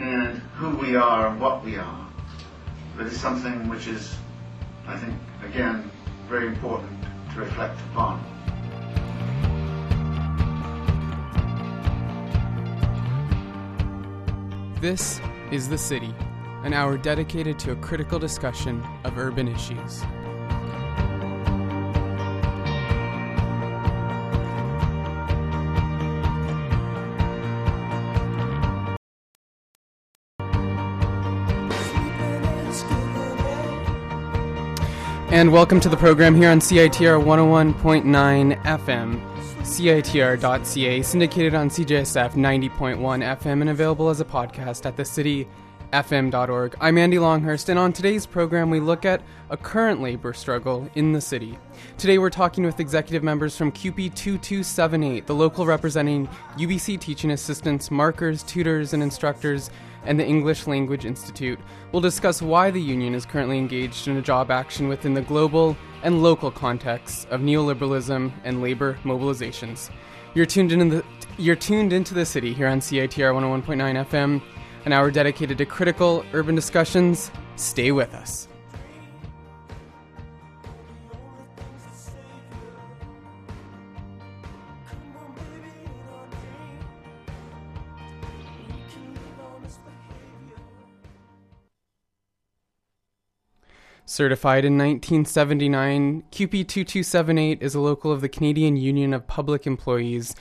and who we are and what we are But it's something which is, I think, again, very important to reflect upon. This is The City, an hour dedicated to a critical discussion of urban issues. And welcome to the program here on CITR 101.9 FM, CITR.ca, syndicated on CJSF 90.1 FM, and available as a podcast at thecityfm.org. I'm Andy Longhurst, and on today's program, we look at a current labor struggle in the city. Today, we're talking with executive members from CUPE 2278, the local representing UBC teaching assistants, markers, tutors, and instructors and the English Language Institute We'll discuss why the union is currently engaged in a job action within the global and local contexts of neoliberalism and labor mobilizations. You're tuned in the you're tuned into the city here on CITR 101.9 FM, an hour dedicated to critical urban discussions. Stay with us. Certified in 1979, CUPE 2278 is a local of the Canadian Union of Public Employees,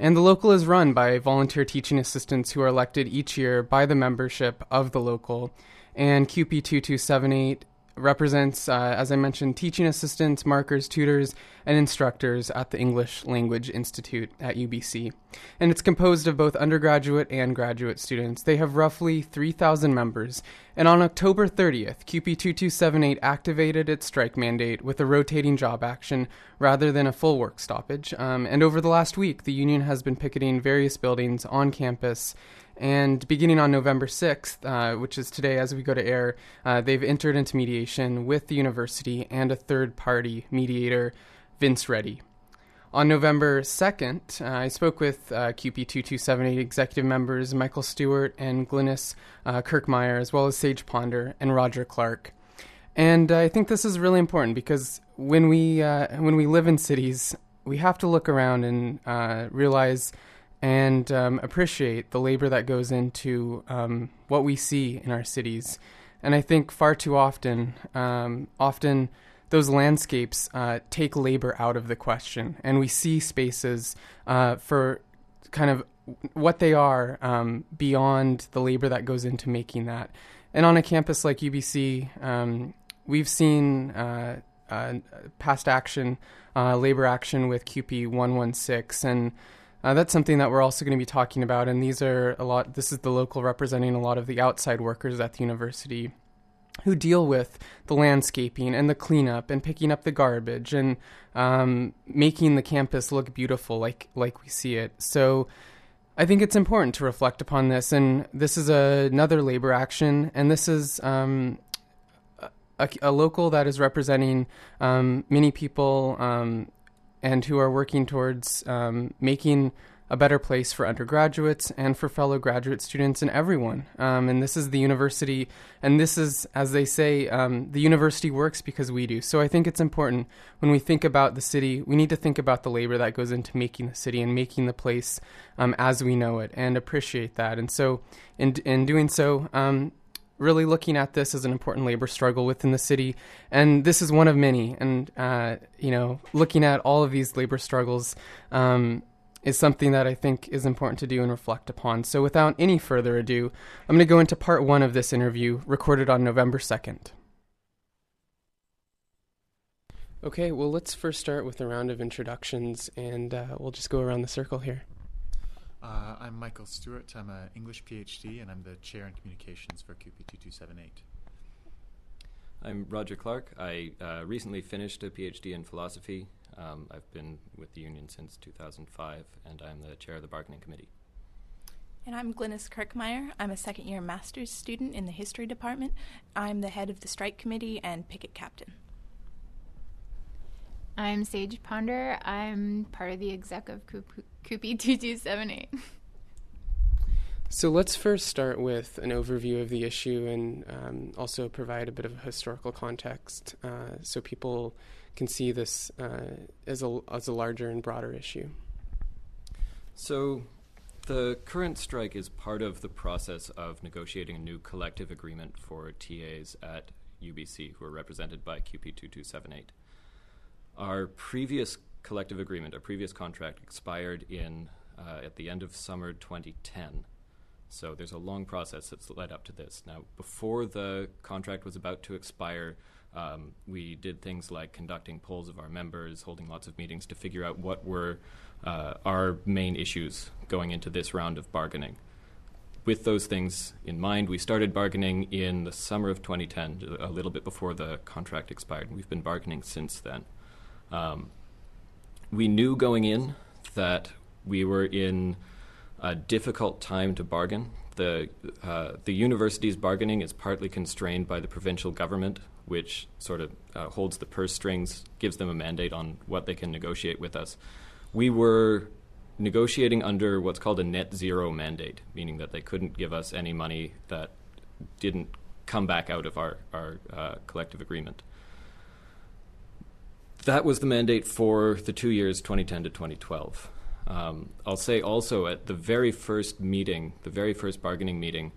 and the local is run by volunteer teaching assistants who are elected each year by the membership of the local. And CUPE 2278 represents, uh, as I mentioned, teaching assistants, markers, tutors, and instructors at the English Language Institute at UBC. And it's composed of both undergraduate and graduate students. They have roughly 3,000 members. And on October 30th, CUPE2278 activated its strike mandate with a rotating job action rather than a full work stoppage. Um, and over the last week, the union has been picketing various buildings on campus and beginning on November 6th, uh, which is today as we go to air, uh, they've entered into mediation with the university and a third party mediator, Vince Ready. On November 2nd, uh, I spoke with uh, CUPE 2278 executive members Michael Stewart and Glynis uh, Kirkmeyer, as well as Sage Ponder and Roger Clark. And I think this is really important because when we uh, when we live in cities, we have to look around and realize and um, appreciate the labor that goes into um, what we see in our cities. And I think far too often, um, often those landscapes uh, take labor out of the question, and we see spaces uh, for kind of what they are um, beyond the labor that goes into making that. And on a campus like UBC, um, we've seen uh, uh, past action, uh, labor action with CUPE 116, and uh, that's something that we're also going to be talking about, and these are a lot. This is the local representing a lot of the outside workers at the university who deal with the landscaping and the cleanup and picking up the garbage and um, making the campus look beautiful like like we see it. So I think it's important to reflect upon this, and this is a, another labor action, and this is um, a, a, local that is representing um, many people um, and who are working towards um, making a better place for undergraduates and for fellow graduate students and everyone. Um, and this is the university, and this is, as they say, um, the university works because we do. So I think it's important when we think about the city, we need to think about the labor that goes into making the city and making the place um, as we know it and appreciate that. And so, in, in doing so, um, really looking at this as an important labor struggle within the city, and this is one of many. And uh, you know, looking at all of these labor struggles um, is something that I think is important to do and reflect upon. So, without any further ado, I'm going to go into part one of this interview, recorded on November second. Okay, well, let's first start with a round of introductions, and uh, we'll just go around the circle here. Uh, I'm Michael Stewart. I'm an English PhD, and I'm the chair in communications for CUPE2278. I'm Roger Clark. I uh, recently finished a PhD in philosophy. Um, I've been with the union since 2005, and I'm the chair of the bargaining committee. And I'm Glynis Kirkmeyer. I'm a second year master's student in the history department. I'm the head of the strike committee and picket captain. I'm Sage Ponder. I'm part of the exec of CUPE 2278. So let's first start with an overview of the issue and um, also provide a bit of historical context uh, so people can see this uh, as, a, as a larger and broader issue. So, the current strike is part of the process of negotiating a new collective agreement for TAs at UBC, who are represented by CUPE 2278. Our previous collective agreement, our previous contract, expired in uh, at the end of summer 2010. So there's a long process that's led up to this. Now, before the contract was about to expire, um, we did things like conducting polls of our members, holding lots of meetings to figure out what were uh, our main issues going into this round of bargaining. With those things in mind, we started bargaining in the summer of 2010, a little bit before the contract expired, and we've been bargaining since then. Um, we knew going in that we were in a difficult time to bargain. The, uh, the university's bargaining is partly constrained by the provincial government, which sort of uh, holds the purse strings, gives them a mandate on what they can negotiate with us. We were negotiating under what's called a net zero mandate, meaning that they couldn't give us any money that didn't come back out of our, our uh, collective agreement. That was the mandate for the two years 2010 to 2012. Um, I'll say also at the very first meeting, the very first bargaining meeting,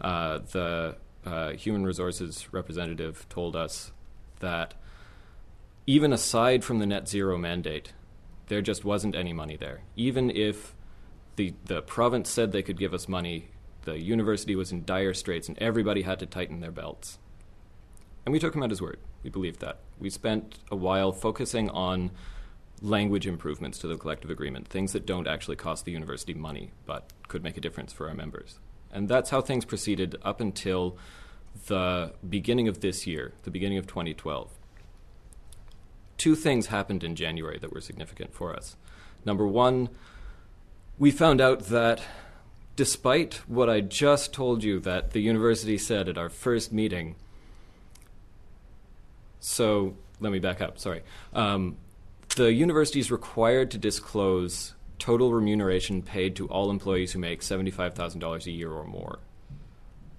uh, the uh, human resources representative told us that even aside from the net zero mandate, there just wasn't any money there. Even if the, the province said they could give us money, the university was in dire straits and everybody had to tighten their belts. And we took him at his word. We believed that. We spent a while focusing on language improvements to the collective agreement, things that don't actually cost the university money but could make a difference for our members. And that's how things proceeded up until the beginning of this year, the beginning of 2012. Two things happened in January that were significant for us. Number one, we found out that despite what I just told you that the university said at our first meeting, so let me back up, sorry. Um, the university is required to disclose total remuneration paid to all employees who make $75,000 a year or more.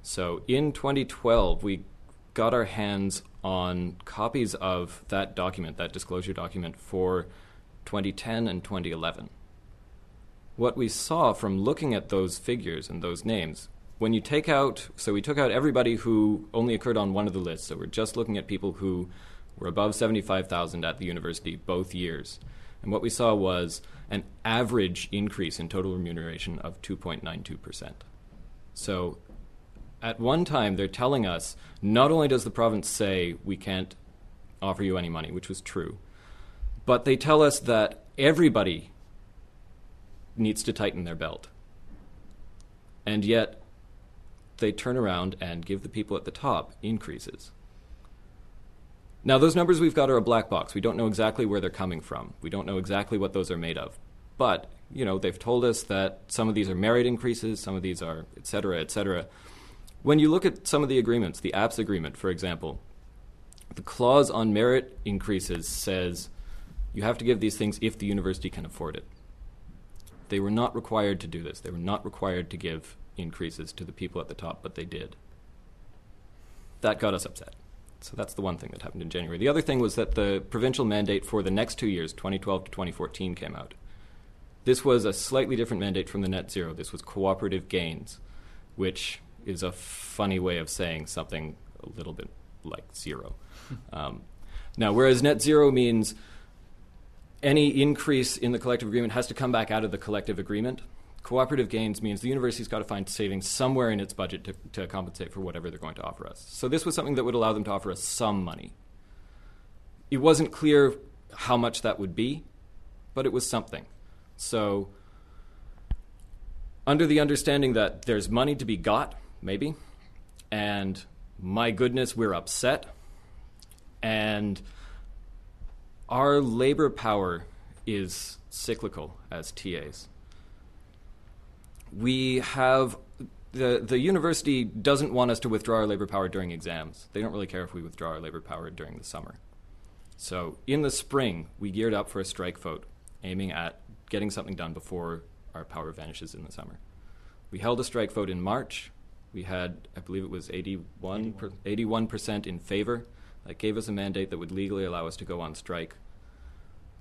So in 2012, we got our hands on copies of that document, that disclosure document, for 2010 and 2011. What we saw from looking at those figures and those names, when you take out, so we took out everybody who only occurred on one of the lists, so we're just looking at people who were above 75,000 at the university both years. And what we saw was an average increase in total remuneration of 2.92%. So at one time, they're telling us not only does the province say we can't offer you any money, which was true, but they tell us that everybody needs to tighten their belt. And yet, they turn around and give the people at the top increases. Now, those numbers we've got are a black box. We don't know exactly where they're coming from. We don't know exactly what those are made of. But, you know, they've told us that some of these are merit increases, some of these are, et cetera, et cetera. When you look at some of the agreements, the APPS agreement, for example, the clause on merit increases says you have to give these things if the university can afford it. They were not required to do this. They were not required to give increases to the people at the top, but they did. That got us upset. So that's the one thing that happened in January. The other thing was that the provincial mandate for the next two years, 2012 to 2014, came out. This was a slightly different mandate from the net zero. This was cooperative gains, which is a funny way of saying something a little bit like zero. um, now, whereas net zero means any increase in the collective agreement has to come back out of the collective agreement, cooperative gains means the university's got to find savings somewhere in its budget to, to compensate for whatever they're going to offer us. So this was something that would allow them to offer us some money. It wasn't clear how much that would be, but it was something. So under the understanding that there's money to be got, maybe, and my goodness, we're upset, and our labor power is cyclical as TAs. We have the the university doesn't want us to withdraw our labor power during exams. They don't really care if we withdraw our labor power during the summer. So in the spring, we geared up for a strike vote, aiming at getting something done before our power vanishes in the summer. We held a strike vote in March. We had, I believe it was 81, 81 percent in favor. That gave us a mandate that would legally allow us to go on strike.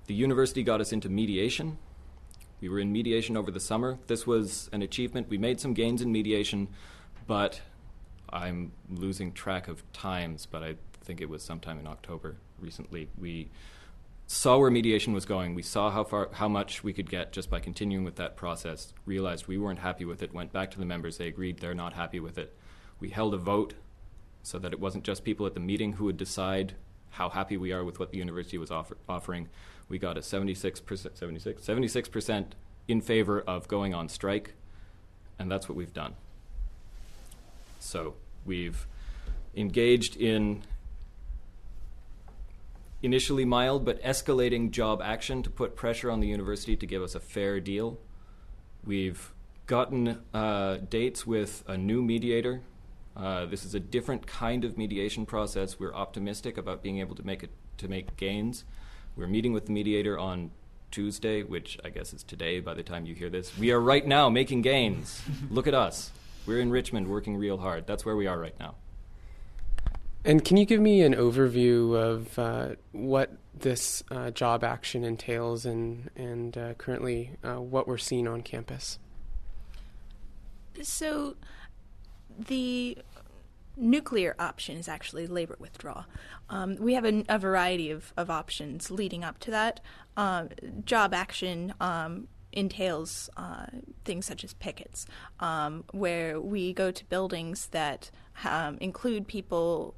The university got us into mediation. We were in mediation over the summer. This was an achievement. We made some gains in mediation, but I'm losing track of times, but I think it was sometime in October recently. We saw where mediation was going. We saw how far, how much we could get just by continuing with that process. Realized we weren't happy with it. Went back to the members. They agreed they're not happy with it. We held a vote so that it wasn't just people at the meeting who would decide how happy we are with what the university was offer- offering. We got a 76%, 76, 76% in favor of going on strike, and that's what we've done. So we've engaged in initially mild but escalating job action to put pressure on the university to give us a fair deal. We've gotten uh, dates with a new mediator. Uh, this is a different kind of mediation process. We're optimistic about being able to make it to make gains. We're meeting with the mediator on Tuesday, which I guess is today by the time you hear this. We are right now making gains. Look at us. We're in Richmond working real hard. That's where we are right now. And can you give me an overview of uh, what this uh, job action entails and, and uh, currently uh, what we're seeing on campus? So, the nuclear option is actually labor withdrawal. Um, we have a, a, variety of, of options leading up to that. Um, job action um, entails uh, things such as pickets, um, where we go to buildings that um, include people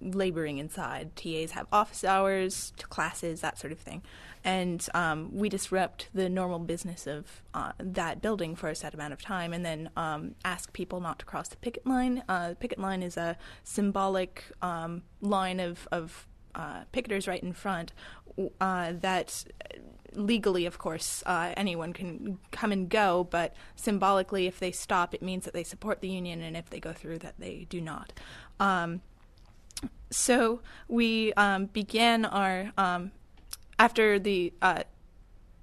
laboring inside. TAs have office hours, classes, that sort of thing. And um, we disrupt the normal business of uh, that building for a set amount of time and then um, ask people not to cross the picket line. Uh, the picket line is a symbolic um, line of, of uh, picketers right in front uh, that legally, of course, uh, anyone can come and go, but symbolically, if they stop, it means that they support the union, and if they go through, that they do not. Um, so we um, began our um, after the uh,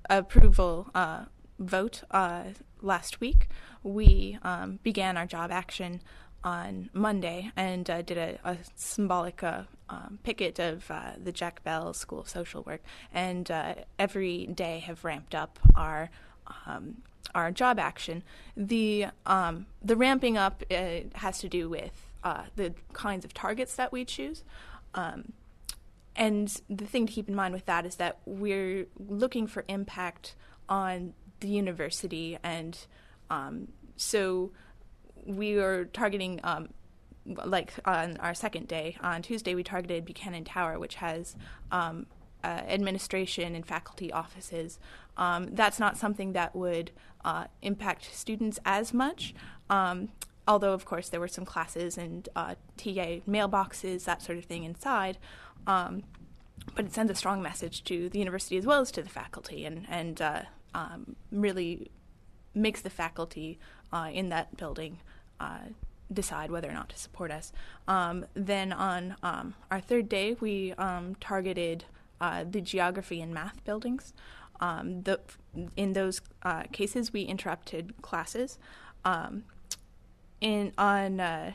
approval uh, vote uh, last week. We um, began our job action on Monday and uh, did a, a symbolic uh, um, picket of uh, the Jack Bell School of Social Work, and every day have ramped up our um, our job action. The um, the ramping up has to do with uh, the kinds of targets that we choose. Um, and the thing to keep in mind with that is that we're looking for impact on the university, and um, so we are targeting. Um, like on our second day, on Tuesday, we targeted Buchanan Tower, which has um, uh, administration and faculty offices. Um, that's not something that would uh, impact students as much. Um, although of course there were some classes and uh, TA mailboxes, that sort of thing inside. Um, but it sends a strong message to the university as well as to the faculty, and and uh, um, really makes the faculty uh, in that building uh, decide whether or not to support us. Um, then on um, our third day, we um, targeted uh, the geography and math buildings. Um, the, in those uh, cases, we interrupted classes. Um, in on uh,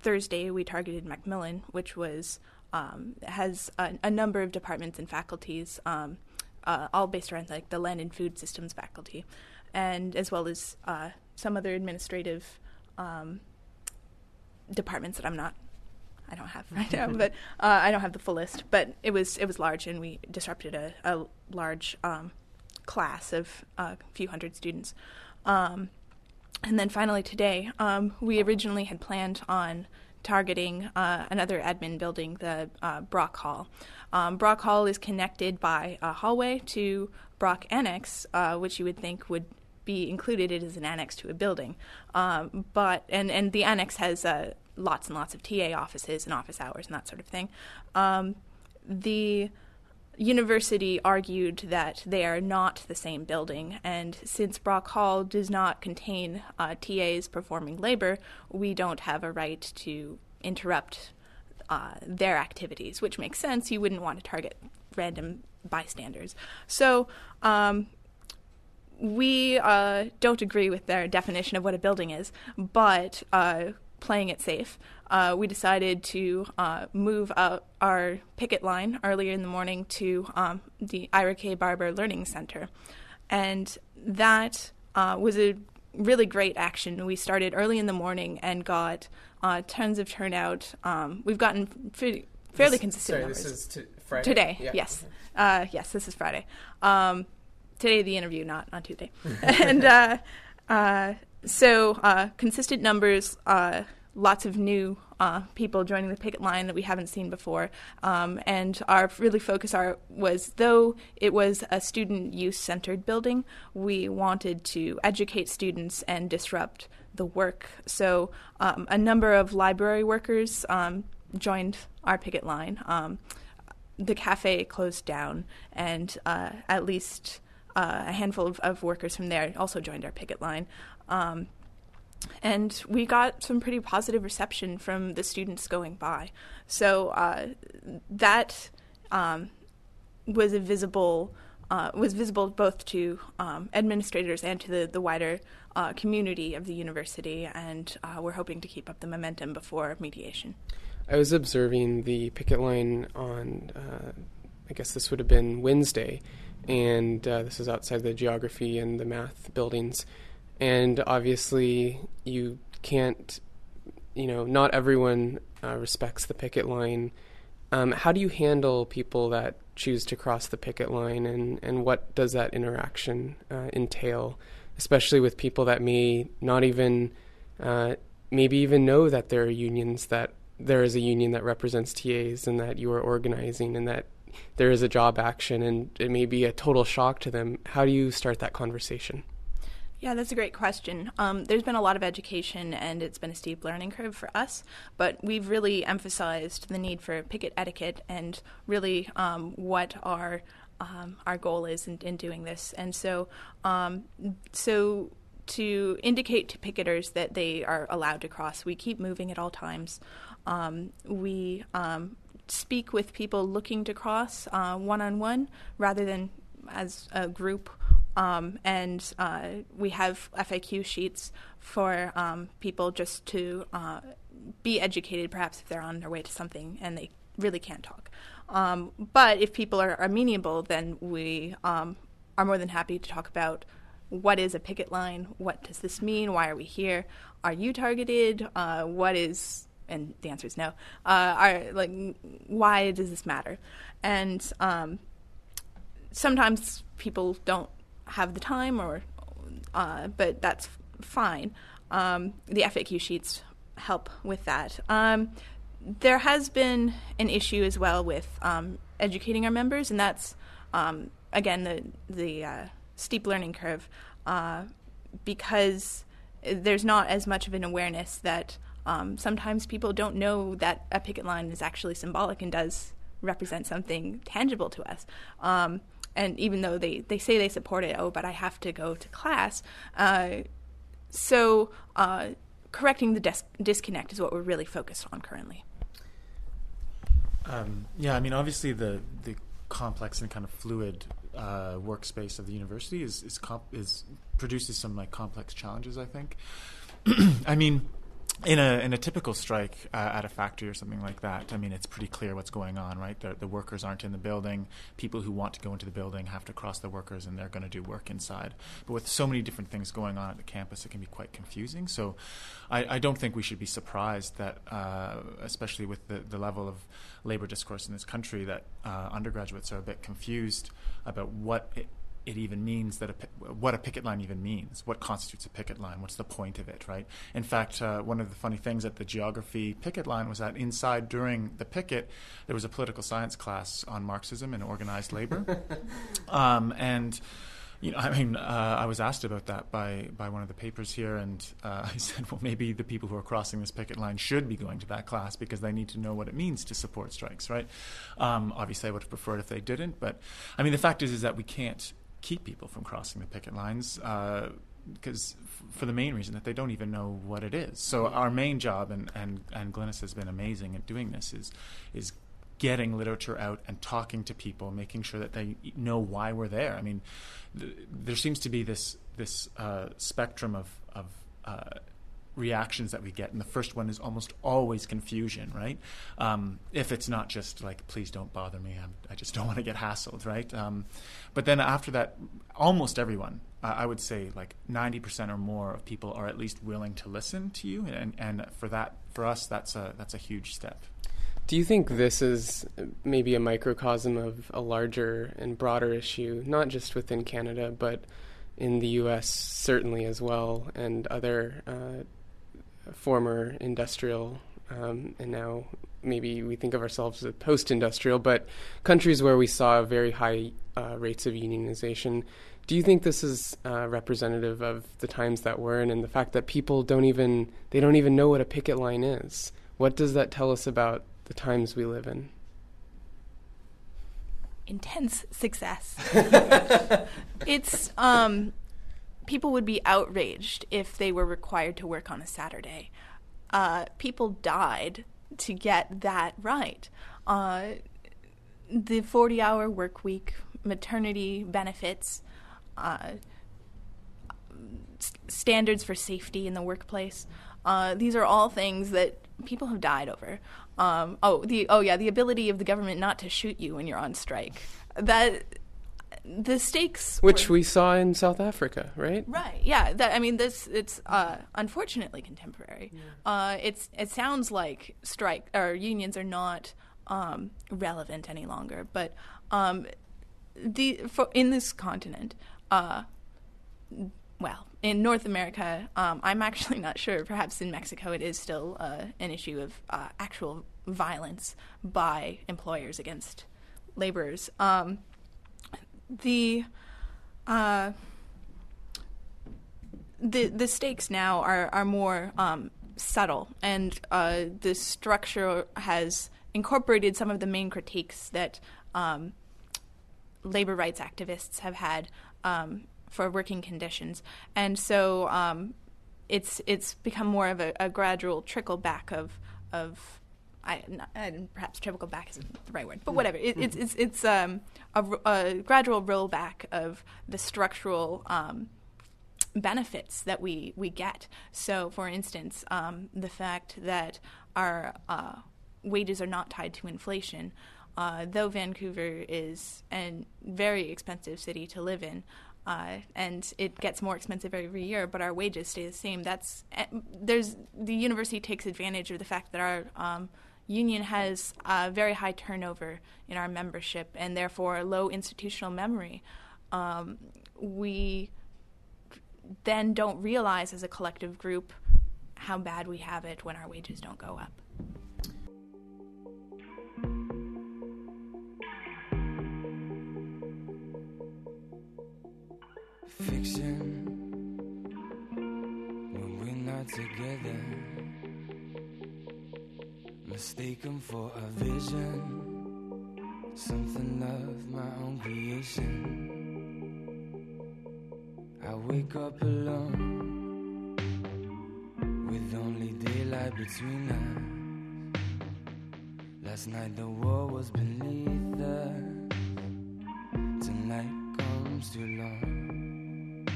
Thursday, we targeted Macmillan, which was um, has a, a, number of departments and faculties, um, uh, all based around like the land and food systems faculty, and as well as uh, some other administrative um, departments that I'm not. I don't have right now, but uh, I don't have the full list. But it was it was large, and we disrupted a, a large um, class of a few hundred students. Um, and then finally today, um, we originally had planned on targeting uh, another admin building, the uh, Brock Hall. Um, Brock Hall is connected by a hallway to Brock Annex, uh, which you would think would be included. It is an annex to a building, um, but and and the annex has uh, lots and lots of TA offices and office hours and that sort of thing. Um, the university argued that they are not the same building, and since Brock Hall does not contain uh, TAs performing labor, we don't have a right to interrupt uh, their activities, which makes sense. You wouldn't want to target random bystanders. So, um, we uh, don't agree with their definition of what a building is, but uh, playing it safe, uh, we decided to uh, move out our picket line earlier in the morning to um, the Ira K. Barber Learning Center. And that uh, was a really great action. We started early in the morning and got uh, tons of turnout. Um, we've gotten fairly This- consistent Sorry, numbers. this is t- Friday. Today, Yeah. yes, uh, yes, this is Friday. Um, today, the interview, not on Tuesday, and uh, uh, so uh, consistent numbers. Lots of new uh, people joining the picket line that we haven't seen before, um, and our really focus our was though it was a student use centered building, we wanted to educate students and disrupt the work. So um, a number of library workers um, joined our picket line. Um, the cafe closed down, and uh, at least uh, a handful of, of workers from there also joined our picket line. And we got some pretty positive reception from the students going by. So uh, that um, was visible uh, was visible both to um, administrators and to the the wider uh, community of the university, and uh, we're hoping to keep up the momentum before mediation. I was observing the picket line on, uh, I guess this would have been Wednesday, and uh, this is outside the geography and the math buildings. And obviously, you can't, you know, not everyone uh, respects the picket line. Um, how do you handle people that choose to cross the picket line, and, and what does that interaction uh, entail, especially with people that may not even, uh, maybe even know that there are unions that there is a union that represents TAs and that you are organizing and that there is a job action and it may be a total shock to them. How do you start that conversation? Yeah, that's a great question. Um, there's been a lot of education, and it's been a steep learning curve for us. But we've really emphasized the need for picket etiquette and really um, what our um, our goal is in, in doing this. And so, um, so to indicate to picketers that they are allowed to cross, we keep moving at all times. Um, we um, speak with people looking to cross one on one rather than as a group um, and uh, we have FAQ sheets for um, people just to uh, be educated, perhaps if they're on their way to something and they really can't talk. Um, but if people are amenable, then we um, are more than happy to talk about what is a picket line, what does this mean, why are we here, are you targeted, uh, what is and the answer is no. Uh, are like, why does this matter? And um, sometimes people don't have the time, or uh, but that's fine. Um, the FAQ sheets help with that. Um, there has been an issue as well with um, educating our members, and that's um, again the the uh, steep learning curve uh, because there's not as much of an awareness that um, sometimes people don't know that a picket line is actually symbolic and does represent something tangible to us. Um, and even though they, they say they support it, oh, but I have to go to class. Uh, so uh, correcting the dis- disconnect is what we're really focused on currently. Um, yeah, I mean, obviously the the complex and kind of fluid uh, workspace of the university is is, comp- is produces some like complex challenges. I think. I mean, in a in a typical strike uh, at a factory or something like that, I mean, it's pretty clear what's going on, right? The, the workers aren't in the building. People who want to go into the building have to cross the workers, and they're going to do work inside. But with so many different things going on at the campus, it can be quite confusing. So, I, I don't think we should be surprised that, uh, especially with the, the level of labor discourse in this country, that uh, undergraduates are a bit confused about what it, it even means that a, what a picket line even means. What constitutes a picket line? What's the point of it, right? In fact, uh, one of the funny things at the geography picket line was that inside during the picket, there was a political science class on Marxism and organized labor, um, and You know, I mean, uh, I was asked about that by, by one of the papers here, and uh, I said, well, maybe the people who are crossing this picket line should be going to that class because they need to know what it means to support strikes, right? Um, obviously, I would have preferred if they didn't, but I mean, the fact is, is that we can't keep people from crossing the picket lines. Uh, because f- for the main reason that they don't even know what it is. So our main job, and and and Glynis has been amazing at doing this, is is getting literature out and talking to people, making sure that they know why we're there. I mean, th- there seems to be this this uh, spectrum of of uh, reactions that we get, and the first one is almost always confusion, right? Um, if it's not just like, please don't bother me, I'm, I just don't want to get hassled, right? Um, but then after that, almost everyone, uh, I would say like 90% or more of people are at least willing to listen to you, and, and for that, for us, that's a that's a huge step. Do you think this is maybe a microcosm of a larger and broader issue, not just within Canada, but in the U.S. certainly as well, and other uh, former industrial um, and now maybe we think of ourselves as post-industrial, but countries where we saw very high uh, rates of unionization. Do you think this is uh, representative of the times that we're in, and the fact that people don't even they don't even know what a picket line is? What does that tell us about the times we live in? intense success. it's um, people would be outraged if they were required to work on a Saturday. Uh, people died to get that right. Uh, the 40 hour work week, maternity benefits, uh, standards for safety in the workplace. Uh, these are all things that people have died over. Um, oh, the oh yeah, the ability of the government not to shoot you when you're on strike. That the stakes, Which were- we saw in South Africa, right? Right. Yeah. That I mean, this it's uh, unfortunately contemporary. Uh, it's it sounds like strike or unions are not um, relevant any longer. But um, the for, in this continent, uh, well, in North America, um, I'm actually not sure. Perhaps in Mexico, it is still uh, an issue of uh, actual violence by employers against laborers. Um, the uh, the the stakes now are are more um, subtle, and uh, the structure has incorporated some of the main critiques that um, labor rights activists have had um, for working conditions, and so um, it's it's become more of a, a gradual trickle back of of I, I perhaps trickle back isn't the right word, but whatever. It, it's it's it's um, a, a gradual rollback of the structural um, benefits that we we get. So, for instance, um, the fact that our uh, wages are not tied to inflation, uh, though Vancouver is a very expensive city to live in. Uh, and it gets more expensive every year, but our wages stay the same. That's eh, there's the university takes advantage of the fact that our um, union has uh, very high turnover in our membership and therefore low institutional memory. Um, we then don't realize as a collective group how bad we have it when our wages don't go up. When we're not together. Mistaken for a vision, something of my own creation. I wake up alone with only daylight between us. Last night the war was beneath us. Tonight comes too long.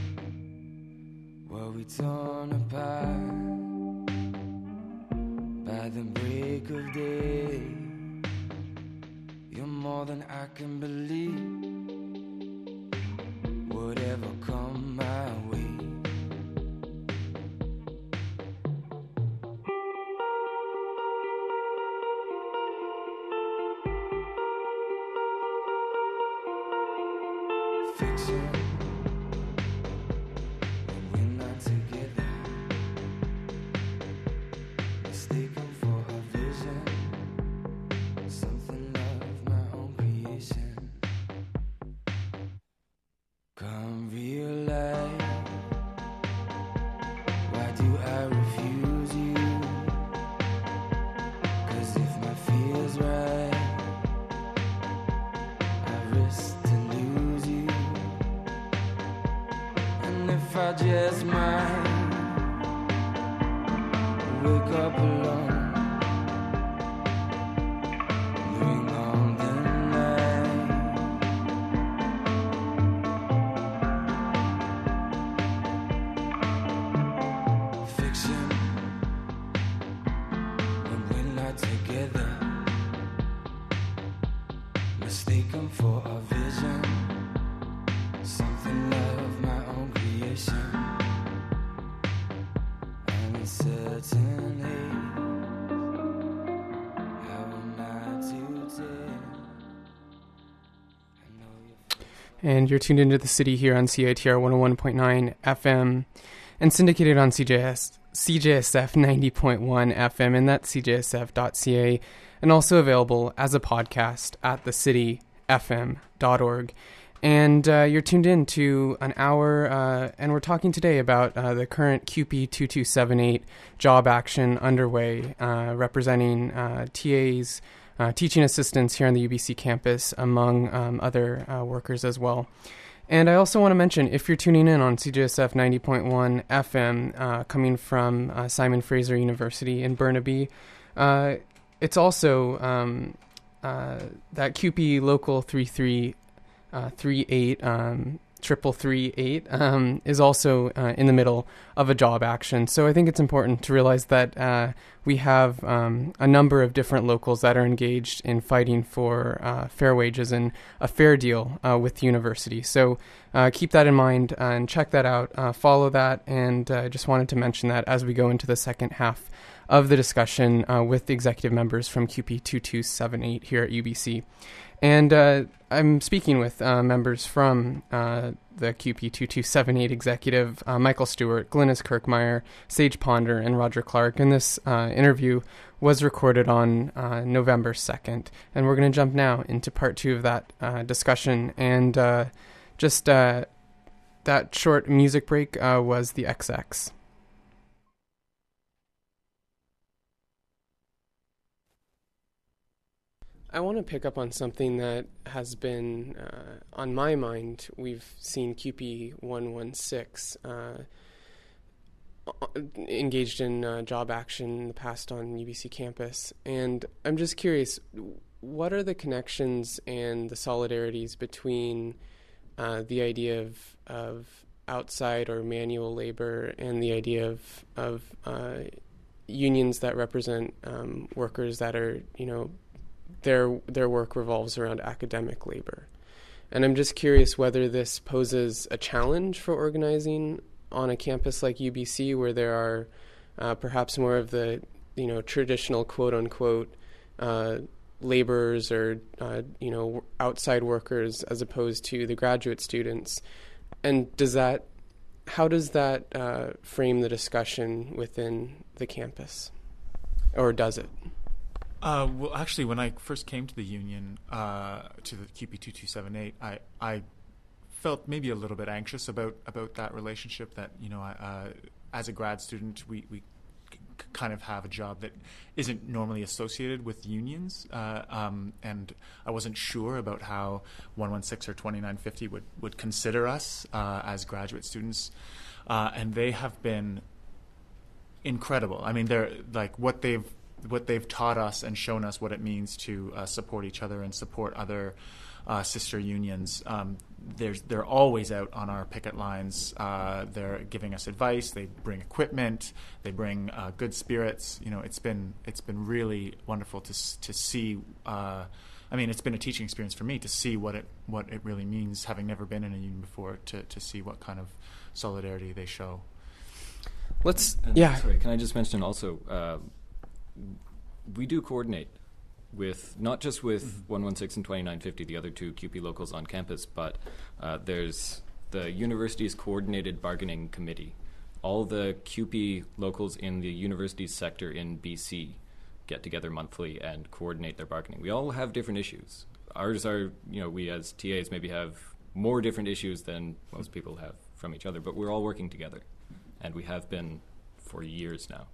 Were we torn apart the break of day? You're more than I can believe. And you're tuned into the city here on CITR 101.9 FM and syndicated on CJS, CJSF 90.1 FM, and that's cjsf.ca, and also available as a podcast at thecityfm.org. And uh, you're tuned in to an hour, uh, and we're talking today about uh, the current CUPE 2278 job action underway, uh, representing uh, TAs, uh, teaching assistants here on the UBC campus, among um, other uh, workers as well. And I also want to mention if you're tuning in on CJSF 90.1 FM, uh, coming from uh, Simon Fraser University in Burnaby, uh, it's also um, that CUPE Local 3338 um, triple three eight um, is also uh, in the middle of a job action. So I think it's important to realize that uh, we have um, a number of different locals that are engaged in fighting for uh, fair wages and a fair deal uh, with the university. So uh, keep that in mind and check that out. Uh, follow that, and I just wanted to mention that as we go into the second half of the discussion uh, with the executive members from CUPE 2278 here at UBC. And uh, I'm speaking with uh, members from uh, the CUPE 2278 executive, uh, Michael Stewart, Glynis Kirkmeyer, Sage Ponder, and Roger Clark. And this uh, interview was recorded on uh, November 2nd. And we're going to jump now into part two of that discussion. And just that short music break was the XX. I want to pick up on something that has been uh, on my mind. We've seen CUPE 116 uh, engaged in uh, job action in the past on UBC campus. And I'm just curious what are the connections and the solidarities between uh, the idea of, of outside or manual labor and the idea of, of uh, unions that represent um, workers that are, you know, their their work revolves around academic labor. And I'm just curious whether this poses a challenge for organizing on a campus like UBC, where there are uh, perhaps more of the you know traditional quote unquote uh, laborers or uh, you know outside workers as opposed to the graduate students. And does that how does that uh, frame the discussion within the campus, or does it? Uh, well, actually, when I first came to the union, uh, to the CUPE two two seven eight, I I felt maybe a little bit anxious about about that relationship. That you know, uh, as a grad student, we we c- kind of have a job that isn't normally associated with unions, uh, um, and I wasn't sure about how one one six or twenty nine fifty would would consider us uh, as graduate students, uh, and they have been incredible. I mean, they're like what they've what they've taught us and shown us what it means to uh, support each other and support other uh, sister unions. Um, there's, they're always out on our picket lines. Uh, they're giving us advice. They bring equipment. They bring uh, good spirits. You know, it's been it's been really wonderful to to see. Uh, I mean, it's been a teaching experience for me to see what it what it really means, having never been in a union before, to to see what kind of solidarity they show. Let's And yeah. Sorry, can I just mention also, uh, we do coordinate with not just with 116 and 2950, the other two CUPE locals on campus, but uh, there's the university's coordinated bargaining committee. All the CUPE locals in the university sector in BC get together monthly and coordinate their bargaining. We all have different issues. Ours are, you know, we as TAs maybe have more different issues than most people have from each other, but we're all working together, and we have been for years now.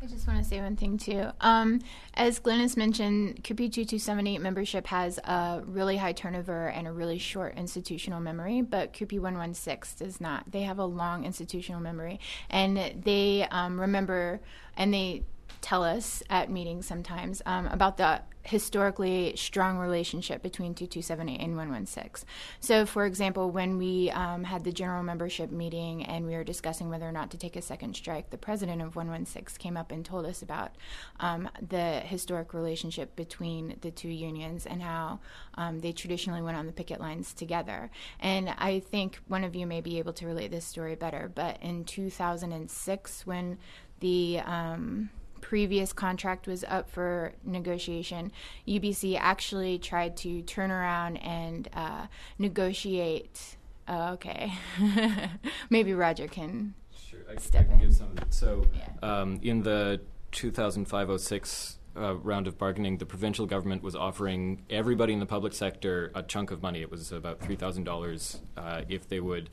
I just want to say one thing too. Um, as Glennis mentioned, CUPE 2278 membership has a really high turnover and a really short institutional memory, but CUPE 116 does not. They have a long institutional memory, and they um, remember and they tell us at meetings sometimes um, about the historically strong relationship between 2278 and 116. So, for example, when we um, had the general membership meeting and we were discussing whether or not to take a second strike, the president of 116 came up and told us about um, the historic relationship between the two unions and how um, they traditionally went on the picket lines together. And I think one of you may be able to relate this story better, but in 2006, when the um, previous contract was up for negotiation, UBC actually tried to turn around and uh, negotiate. Uh, okay, maybe Roger can. Sure, I, Step I can in. give some. So, Yeah. um, in the 2005-06 uh, round of bargaining, the provincial government was offering everybody in the public sector a chunk of money. It was about three thousand dollars uh, if they would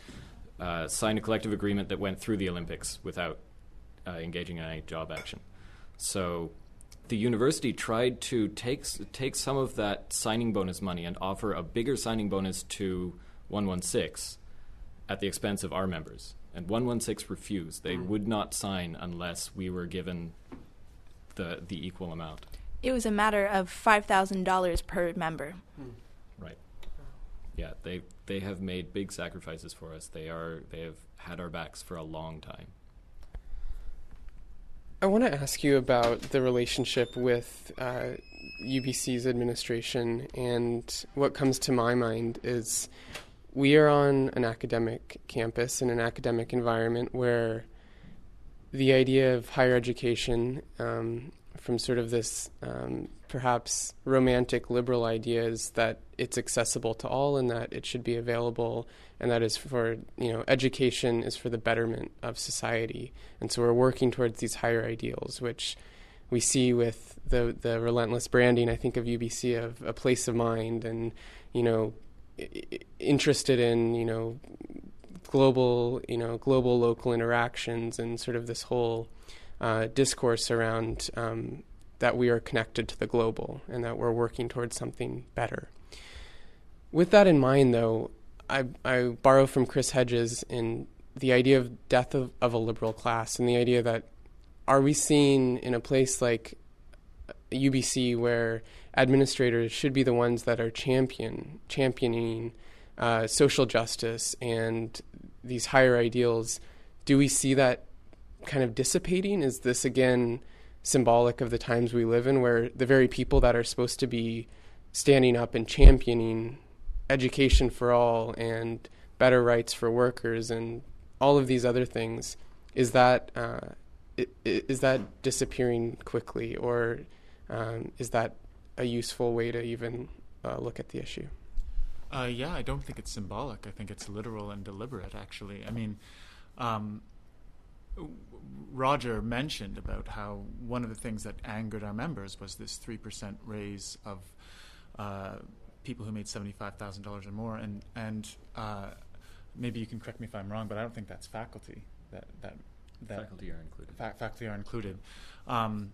uh, sign a collective agreement that went through the Olympics without uh, engaging in any job action. So. The university tried to take take some of that signing bonus money and offer a bigger signing bonus to 116, at the expense of our members. And 116 refused. They hmm. would not sign unless we were given the the equal amount. It was a matter of $5,000 per member. Hmm. Right. Yeah, they they have made big sacrifices for us. They are they have had our backs for a long time. I want to ask you about the relationship with uh, UBC's administration, and what comes to my mind is we are on an academic campus in an academic environment where the idea of higher education, um, from sort of this um, perhaps romantic liberal ideas that it's accessible to all and that it should be available, and that is for you know education is for the betterment of society, and so we're working towards these higher ideals, which we see with the the relentless branding. I think of UBC of a place of mind, and you know interested in you know global, you know, global local interactions and sort of this whole uh, discourse around um, that we are connected to the global and that we're working towards something better. With that in mind, though, I, I borrow from Chris Hedges in the idea of death of, of a liberal class and the idea that are we seeing in a place like UBC where administrators should be the ones that are champion championing uh, social justice and these higher ideals, do we see that kind of dissipating? Is this again symbolic of the times we live in, where the very people that are supposed to be standing up and championing education for all and better rights for workers and all of these other things, is that uh, is that disappearing quickly, or um, is that a useful way to even uh, look at the issue? Uh, yeah, I don't think it's symbolic. I think it's literal and deliberate, actually. I mean, um, Roger mentioned about how one of the things that angered our members was this 3% raise of uh, people who made $75,000 or more. And, and uh, maybe you can correct me if I'm wrong, but I don't think that's faculty. That, that, that Faculty are included. fa- faculty are included. Um,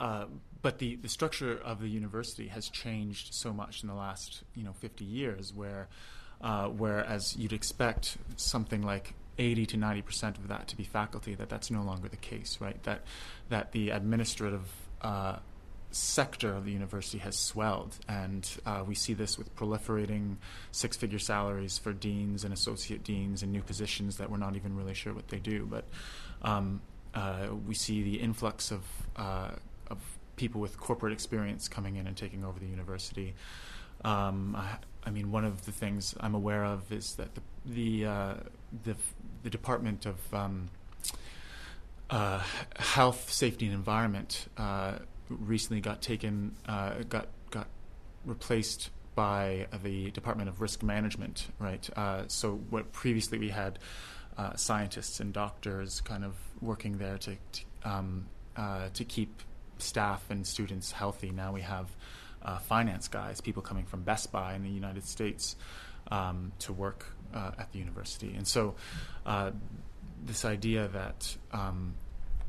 uh, but the, the structure of the university has changed so much in the last you know 50 years, where uh, whereas you'd expect something like 80 to 90 percent of that to be faculty, that that's no longer the case, right? That that the administrative uh, sector of the university has swelled, and uh, we see this with proliferating six-figure salaries for deans and associate deans and new positions that we're not even really sure what they do. But um, uh, we see the influx of uh, of people with corporate experience coming in and taking over the university. Um, I, I mean, one of the things I'm aware of is that the the uh, the, the Department of um, uh, Health, Safety, and Environment uh, recently got taken uh, got got replaced by the Department of Risk Management, right? Uh, so what previously we had uh, scientists and doctors kind of working there to to, um, to keep staff and students healthy. Now we have uh, finance guys, people coming from Best Buy in the United States um, to work uh, at the university, and so uh, this idea that um,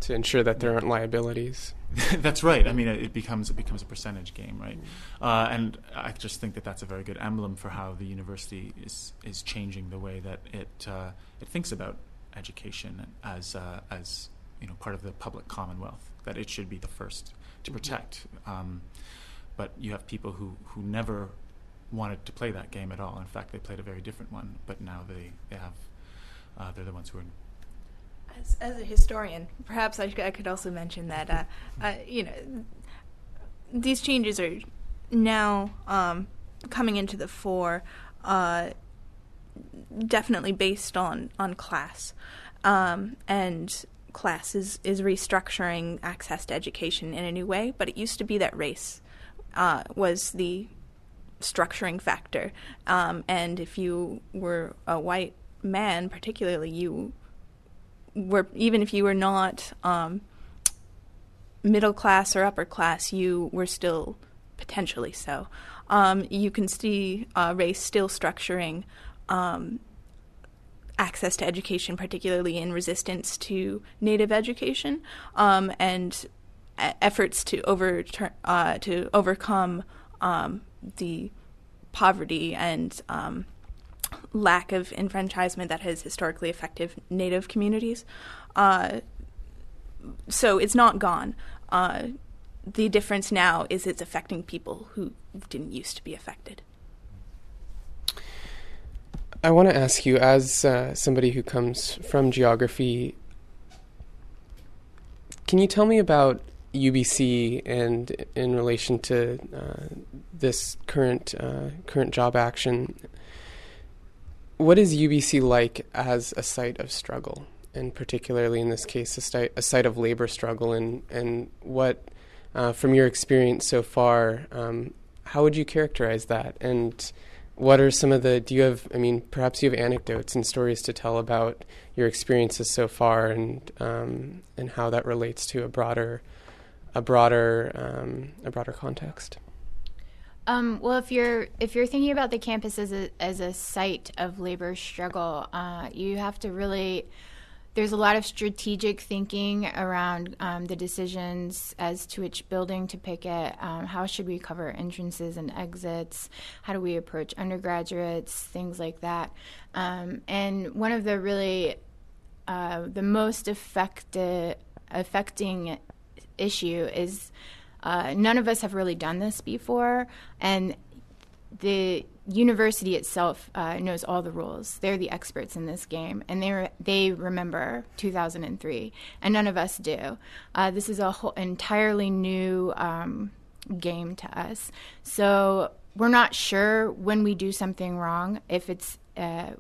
to ensure that there aren't liabilities. that's right. I mean, it, it becomes it becomes a percentage game, right? Uh, and I just think that that's a very good emblem for how the university is is changing the way that it uh, it thinks about education as uh, as you know part of the public commonwealth. That it should be the first to protect. Um, but you have people who who never wanted to play that game at all. In fact, they played a very different one. But now they they have uh, they're the ones who are As, as a historian, perhaps I, I could also mention that uh, uh, you know these changes are now um, coming into the fore, uh, definitely based on on class, um, and class is is restructuring access to education in a new way. But it used to be that race uh, was the structuring factor, um, and if you were a white man, particularly, you were even if you were not um, middle class or upper class, you were still potentially so. Um, you can see uh, race still structuring um, access to education, particularly in resistance to native education, um, and efforts to overturn uh, to overcome um, the poverty and um, lack of enfranchisement that has historically affected Native communities. Uh, so it's not gone. Uh, the difference now is it's affecting people who didn't used to be affected. I want to ask you, as uh, somebody who comes from geography, can you tell me about UBC and in relation to uh, this current uh, current job action? What is UBC like as a site of struggle, and particularly in this case, a, sti- a site of labor struggle, and and what, uh, from your experience so far, um, how would you characterize that? And what are some of the do you have i mean perhaps you have anecdotes and stories to tell about your experiences so far and um, and how that relates to a broader a broader um, a broader context Um, well, if you're if you're thinking about the campus as a as a site of labor struggle, uh, you have to really. There's a lot of strategic thinking around um, the decisions as to which building to pick at. Um, how should we cover entrances and exits? How do we approach undergraduates? Things like that. Um, and one of the really uh, the most affected affecting issue is uh, none of us have really done this before, and the university itself uh, knows all the rules. They're the experts in this game, and they re- they remember 2003, and none of us do. Uh, this is a whole entirely new um, game to us, so we're not sure when we do something wrong if it's. Uh,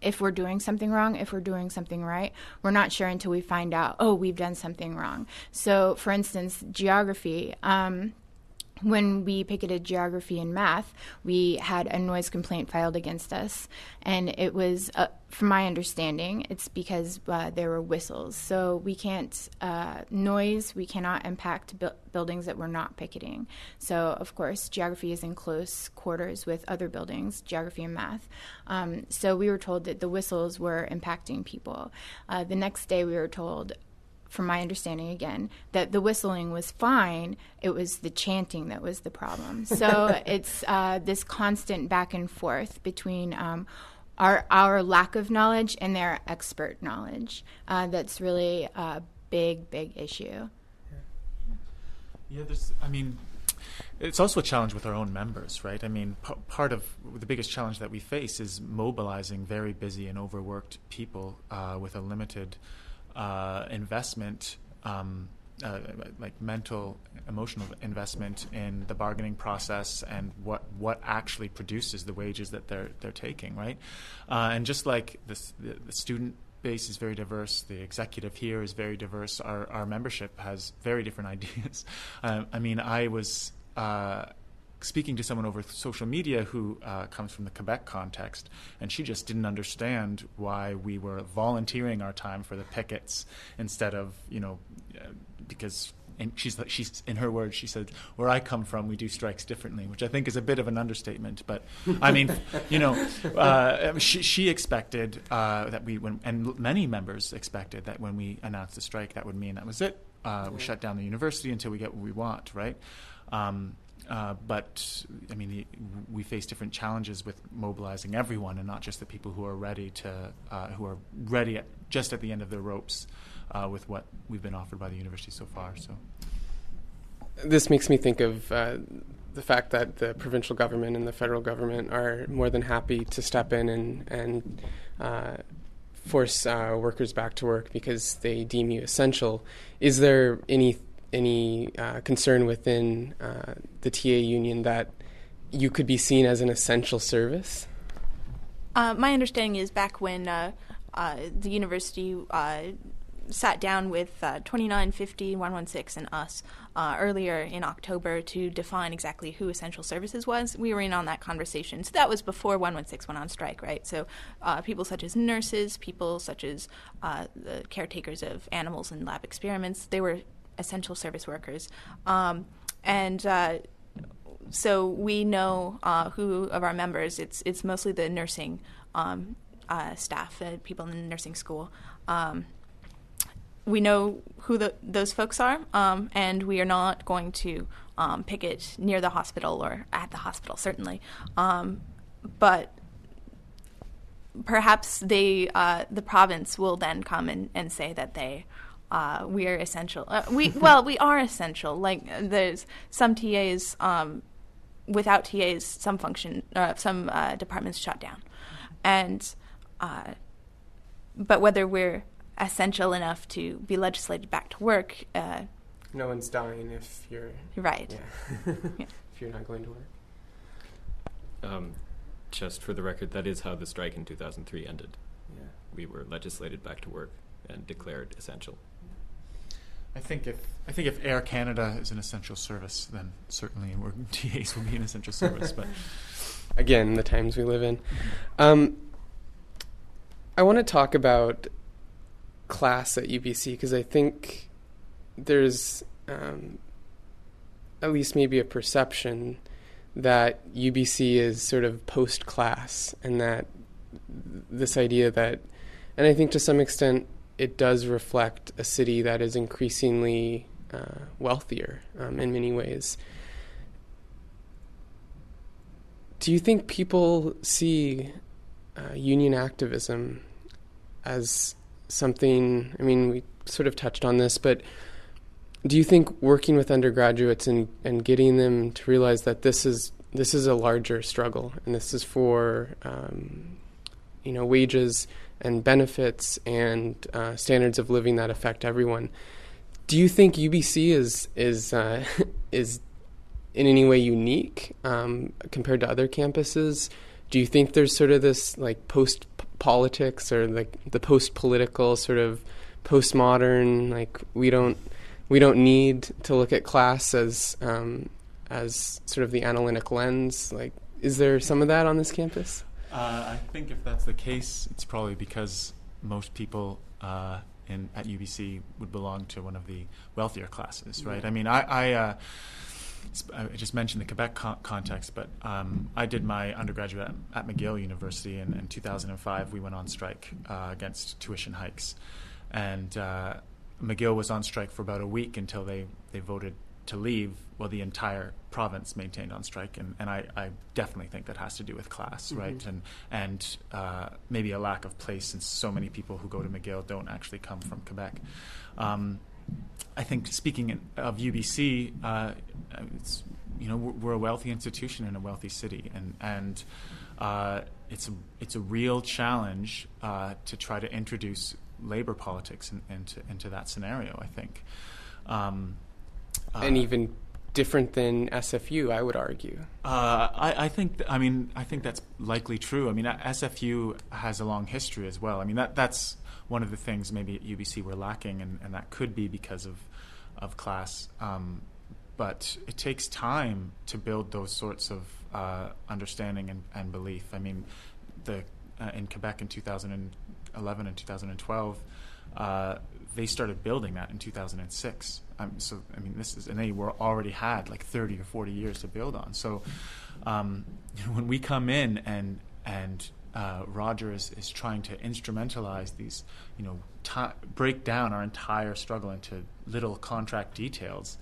if we're doing something wrong, if we're doing something right, we're not sure until we find out, oh, we've done something wrong. So, for instance, geography. Um, when we picketed geography and math, we had a noise complaint filed against us. And it was, uh, from my understanding, it's because uh, there were whistles. So we can't, uh, noise, we cannot impact bu- buildings that we're not picketing. So, of course, geography is in close quarters with other buildings, geography and math. Um, so we were told that the whistles were impacting people. Uh, the next day, we were told, from my understanding again, that the whistling was fine. It was the chanting that was the problem. So it's uh, this constant back and forth between um, our our lack of knowledge and their expert knowledge. Uh, that's really a big, big issue. Yeah, there's. I mean, it's also a challenge with our own members, right? I mean, p- part of the biggest challenge that we face is mobilizing very busy and overworked people uh, with a limited uh, investment, um, uh, like mental, emotional investment in the bargaining process and what what actually produces the wages that they're they're taking, right? Uh, and just like this, the, the student base is very diverse. The executive here is very diverse. Our, our membership has very different ideas. Um, I mean, I was uh, speaking to someone over social media who uh, comes from the Quebec context, and she just didn't understand why we were volunteering our time for the pickets instead of, you know, uh, because and she's she's in her words, she said, "Where I come from, we do strikes differently," which I think is a bit of an understatement. But I mean, you know, uh, she, she expected uh, that we, when, and many members expected that when we announced the strike, that would mean that was it. Uh, we shut down the university until we get what we want, right? Um, uh, but I mean, we face different challenges with mobilizing everyone, and not just the people who are ready to, uh, who are ready at, just at the end of their ropes uh, with what we've been offered by the university so far. So, This makes me think of uh, the fact that the provincial government and the federal government are more than happy to step in and and uh, force workers back to work because they deem you essential. Is there any any concern within the TA union that you could be seen as an essential service? Uh, my understanding is back when uh, uh, the university uh, sat down with uh, 2950, 116, and us uh, earlier in October to define exactly who essential services was, we were in on that conversation. So that was before 116 went on strike, right? So uh, people such as nurses, people such as uh, the caretakers of animals and lab experiments, they were essential service workers. Um, and uh, so we know uh, who of our members. It's it's mostly the nursing um, uh, staff, uh, people in the nursing school. Um, we know who the, those folks are, um, and we are not going to um, picket near the hospital or at the hospital, certainly. Um, but perhaps they, uh, the province, will then come and, and say that they. Uh, we are essential. Uh, we well, we are essential. Like there's some TAs um, without TAs, some function, uh, some uh, departments shut down, and uh, but whether we're essential enough to be legislated back to work, uh, No one's dying if you're right? yeah. Yeah. if you're not going to work. Um, just for the record, that is how the strike in 2003 ended. Yeah. We were legislated back to work and declared essential. I think if I think if Air Canada is an essential service, then certainly TAs will be an essential service. But again the times we live in. Um, I want to talk about class at UBC because I think there's um, at least maybe a perception that UBC is sort of post class and that this idea that, and I think to some extent it does reflect a city that is increasingly uh, wealthier um, in many ways. Do you think people see uh, union activism as something? I mean, we sort of touched on this, but do you think working with undergraduates and, and getting them to realize that this is this is a larger struggle and this is for um, you know wages and benefits and uh, standards of living that affect everyone? Do you think UBC is is uh, is in any way unique um, compared to other campuses? Do you think there's sort of this like post politics or like the post political sort of postmodern like we don't we don't need to look at class as um, as sort of the analytic lens? Like, is there some of that on this campus? Uh, I think if that's the case, it's probably because most people uh, in at UBC would belong to one of the wealthier classes, right? I mean, I. I uh, I just mentioned the Quebec con- context, but um, I did my undergraduate at, at McGill University, and in 2005 we went on strike uh, against tuition hikes, and uh, McGill was on strike for about a week until they, they voted to leave. Well, the entire province maintained on strike, and, and I, I definitely think that has to do with class, right? And and uh, maybe a lack of place, since so many people who go to McGill don't actually come from Quebec. Um, I think speaking of UBC, uh, it's you know we're, we're a wealthy institution in a wealthy city, and and uh, it's a, it's a real challenge uh, to try to introduce labor politics in, into into that scenario. I think, um, uh, and even different than SFU, I would argue. uh, I, I think th- I mean I think that's likely true. I mean uh, SFU has a long history as well. I mean that that's one of the things maybe at UBC we're lacking, and, and that could be because of of class. Um, but it takes time to build those sorts of uh, understanding and, and belief. I mean, the uh, in Quebec in 2011 and 2012, uh, they started building that in 2006. Um, so I mean, this is and they were already had like 30 or 40 years to build on. So um, when we come in and and uh, Roger is, is trying to instrumentalize these, you know, ti break down our entire struggle into little contract details.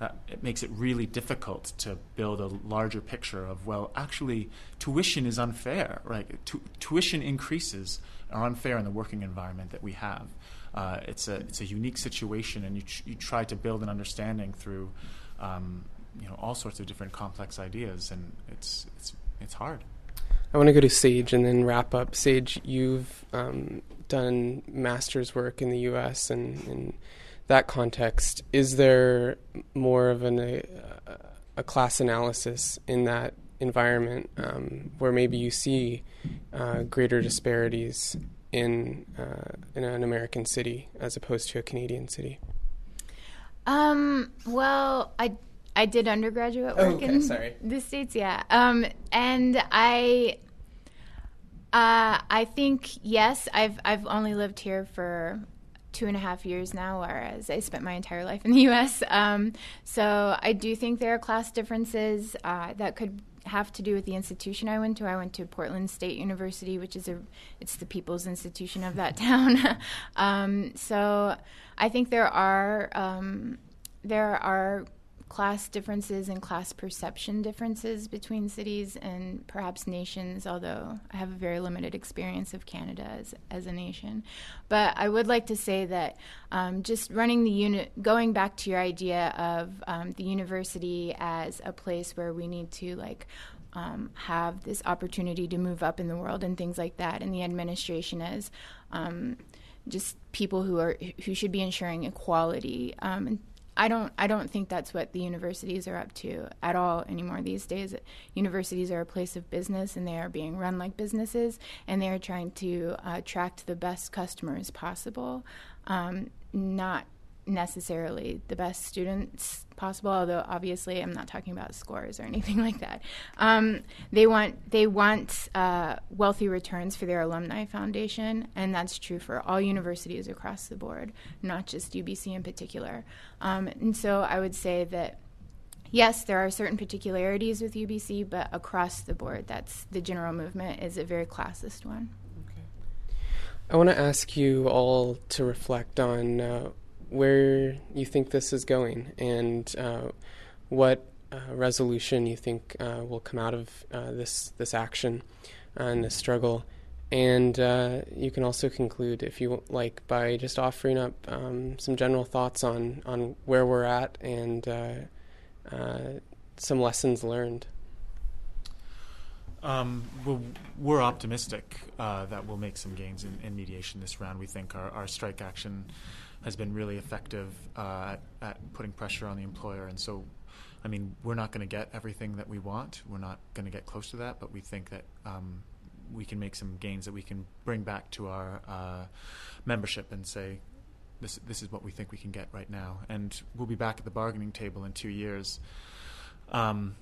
Uh, it makes it really difficult to build a larger picture of well, actually, tuition is unfair. Right? Tu- tuition increases are unfair in the working environment that we have. Uh, it's a it's a unique situation, and you you try to build an understanding through, um, you know, all sorts of different complex ideas, and it's it's it's hard. I want to go to Sage and then wrap up. Sage, you've um, done master's work in the U.S. and in that context, is there more of an, a, a class analysis in that environment um, where maybe you see uh, greater disparities in uh, in an American city as opposed to a Canadian city? Um, well, I I did undergraduate Oh, work okay, in sorry. the states, yeah. Um, and I, uh, I think yes, I've I've only lived here for two and a half years now, whereas I spent my entire life in the U.S. Um, so I do think there are class differences uh, that could have to do with the institution I went to. I went to Portland State University, which is a it's the people's institution of that town. um, so I think there are um, there are class differences and class perception differences between cities and perhaps nations, although I have a very limited experience of Canada as, as a nation. But I would like to say that um, just running the unit, going back to your idea of um, the university as a place where we need to like um, have this opportunity to move up in the world and things like that, and the administration as um, just people who are who should be ensuring equality. Um, I don't I don't think that's what the universities are up to at all anymore these days. Universities are a place of business and they are being run like businesses and they are trying to uh, attract the best customers possible, um, not necessarily the best students possible although obviously i'm not talking about scores or anything like that. Um, they want they want uh, wealthy returns for their alumni foundation and that's true for all universities across the board not just ubc in particular. Um, and so i would say that yes there are certain particularities with ubc but across the board that's the general movement is a very classist one. I want to ask you all to reflect on uh, where you think this is going and uh, what uh, resolution you think uh, will come out of uh, this this action and this struggle. And uh, you can also conclude, if you like, by just offering up um, some general thoughts on, on where we're at and uh, some lessons learned. Um, well, we're optimistic uh, that we'll make some gains in, in mediation this round. We think our, our strike action has been really effective uh, at, at putting pressure on the employer, and so, I mean, we're not going to get everything that we want. We're not going to get close to that, but we think that um, we can make some gains that we can bring back to our uh, membership and say, this this is what we think we can get right now, and we'll be back at the bargaining table in two years. Um,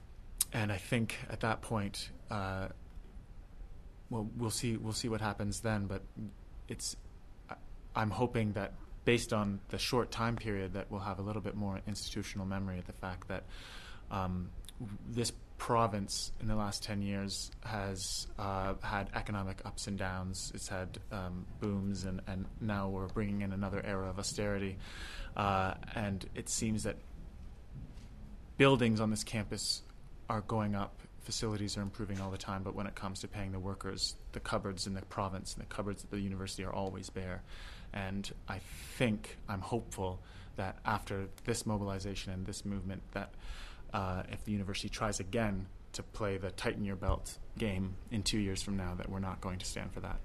and I think at that point, uh, well, we'll see. We'll see what happens then. But it's, I'm hoping that based on the short time period, that we'll have a little bit more institutional memory of the fact that um, this province in the last 10 years has uh, had economic ups and downs. It's had um, booms, and, and now we're bringing in another era of austerity. Uh, and it seems that buildings on this campus are going up, facilities are improving all the time, but when it comes to paying the workers, the cupboards in the province and the cupboards at the university are always bare. And I think, I'm hopeful that after this mobilization and this movement, that uh, if the university tries again to play the tighten your belt game in two years from now, that we're not going to stand for that.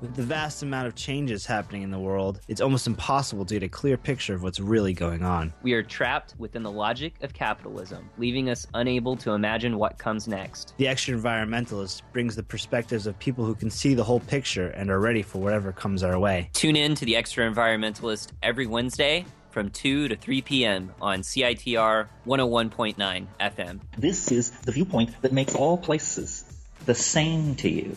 With the vast amount of changes happening in the world, it's almost impossible to get a clear picture of what's really going on. We are trapped within the logic of capitalism, leaving us unable to imagine what comes next. The extra environmentalist brings the perspectives of people who can see the whole picture and are ready for whatever comes our way. Tune in to the Extra Environmentalist every Wednesday from 2 to 3 p.m. on CITR 101.9 FM. This is the viewpoint that makes all places the same to you.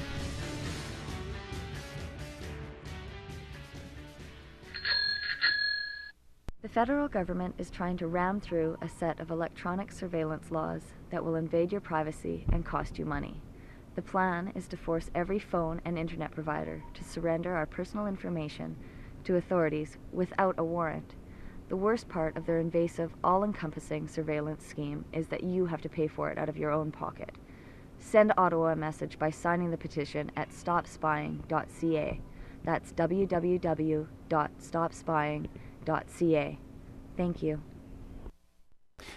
Federal government is trying to ram through a set of electronic surveillance laws that will invade your privacy and cost you money. The plan is to force every phone and internet provider to surrender our personal information to authorities without a warrant. The worst part of their invasive, all encompassing surveillance scheme is that you have to pay for it out of your own pocket. Send Ottawa a message by signing the petition at stopspying.ca. That's www.stopspying.ca. Thank you.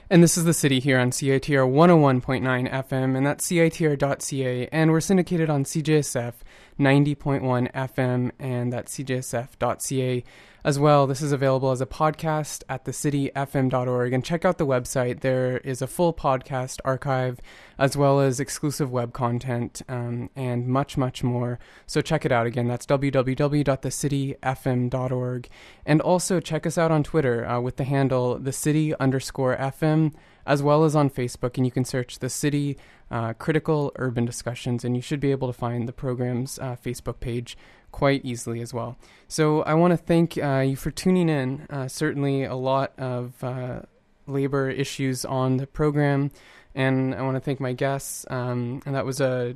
And this is the city here on CITR 101.9 FM, and that's CITR.ca, and we're syndicated on CJSF 90.1 FM, and that's CJSF.ca as well. This is available as a podcast at thecityfm.org, and check out the website. There is a full podcast archive, as well as exclusive web content, um, and much, much more. So check it out again. That's www.thecityfm.org. And also check us out on Twitter uh, with the handle thecity underscore FM as well as on Facebook, and you can search the City uh, Critical Urban Discussions, and you should be able to find the program's uh, Facebook page quite easily as well. So I want to thank uh, you for tuning in. Uh, certainly, a lot of uh, labor issues on the program. And I want to thank my guests. Um, and that was a,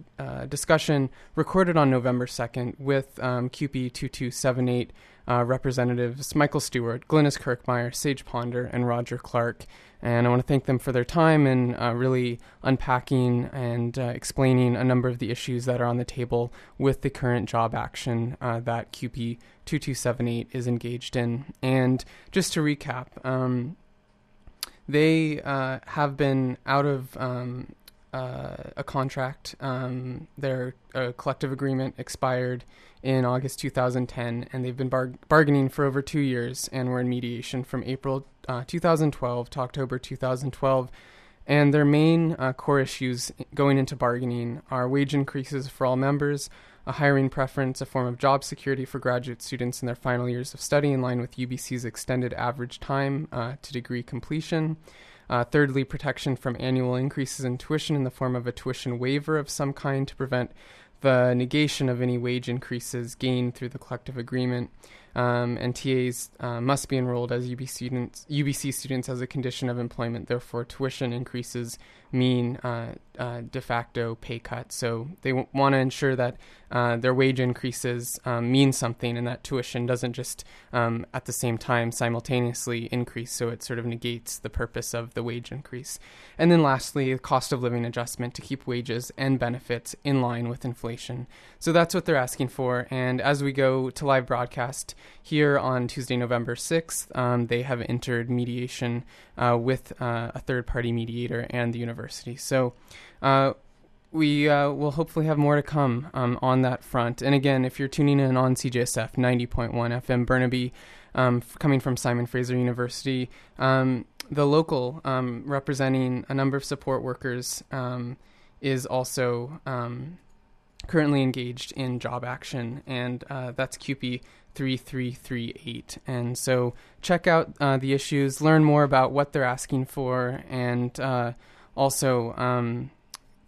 discussion recorded on November 2nd with um, CUPE 2278 uh, representatives Michael Stewart, Glynis Kirkmeyer, Sage Ponder, and Roger Clark. And I want to thank them for their time and uh, really unpacking and uh, explaining a number of the issues that are on the table with the current job action uh, that CUPE 2278 is engaged in. And just to recap, um, they uh, have been out of um, uh, a contract. Um, their collective agreement expired in August 2010, and they've been bar- bargaining for over two years, and were in mediation from April uh, 2012 to October 2012. And their main uh, core issues going into bargaining are wage increases for all members, a hiring preference, a form of job security for graduate students in their final years of study in line with UBC's extended average time uh, to degree completion. Uh, thirdly, protection from annual increases in tuition in the form of a tuition waiver of some kind to prevent the negation of any wage increases gained through the collective agreement. Um, and TAs uh, must be enrolled as students, UBC students as a condition of employment. Therefore, tuition increases mean uh, uh, de facto pay cuts. So they w- want to ensure that uh, their wage increases um, mean something and that tuition doesn't just um, at the same time simultaneously increase. So it sort of negates the purpose of the wage increase. And then lastly, cost of living adjustment to keep wages and benefits in line with inflation. So that's what they're asking for. And as we go to live broadcast here on Tuesday, November 6th, um, they have entered mediation uh, with uh, a third party mediator and the university. So uh, we uh, will hopefully have more to come um, on that front. And again, if you're tuning in on CJSF 90.1 FM Burnaby, um, f- coming from Simon Fraser University, um, the local um, representing a number of support workers um, is also um, currently engaged in job action, and uh, that's CUPE 3338. And so check out uh, the issues, learn more about what they're asking for, and uh, also um,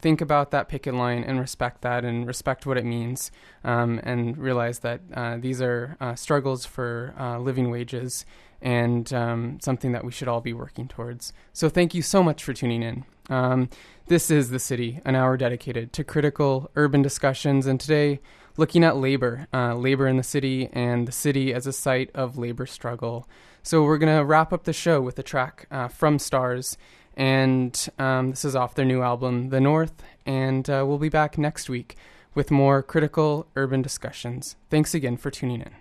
think about that picket line and respect that and respect what it means um, and realize that uh, these are uh, struggles for uh, living wages and um, something that we should all be working towards. So thank you so much for tuning in. Um, this is The City, an hour dedicated to critical urban discussions, and today looking at labor, uh, labor in the city, and the city as a site of labor struggle. So we're going to wrap up the show with a track uh, from Stars, and um, this is off their new album, The North, and uh, we'll be back next week with more critical urban discussions. Thanks again for tuning in.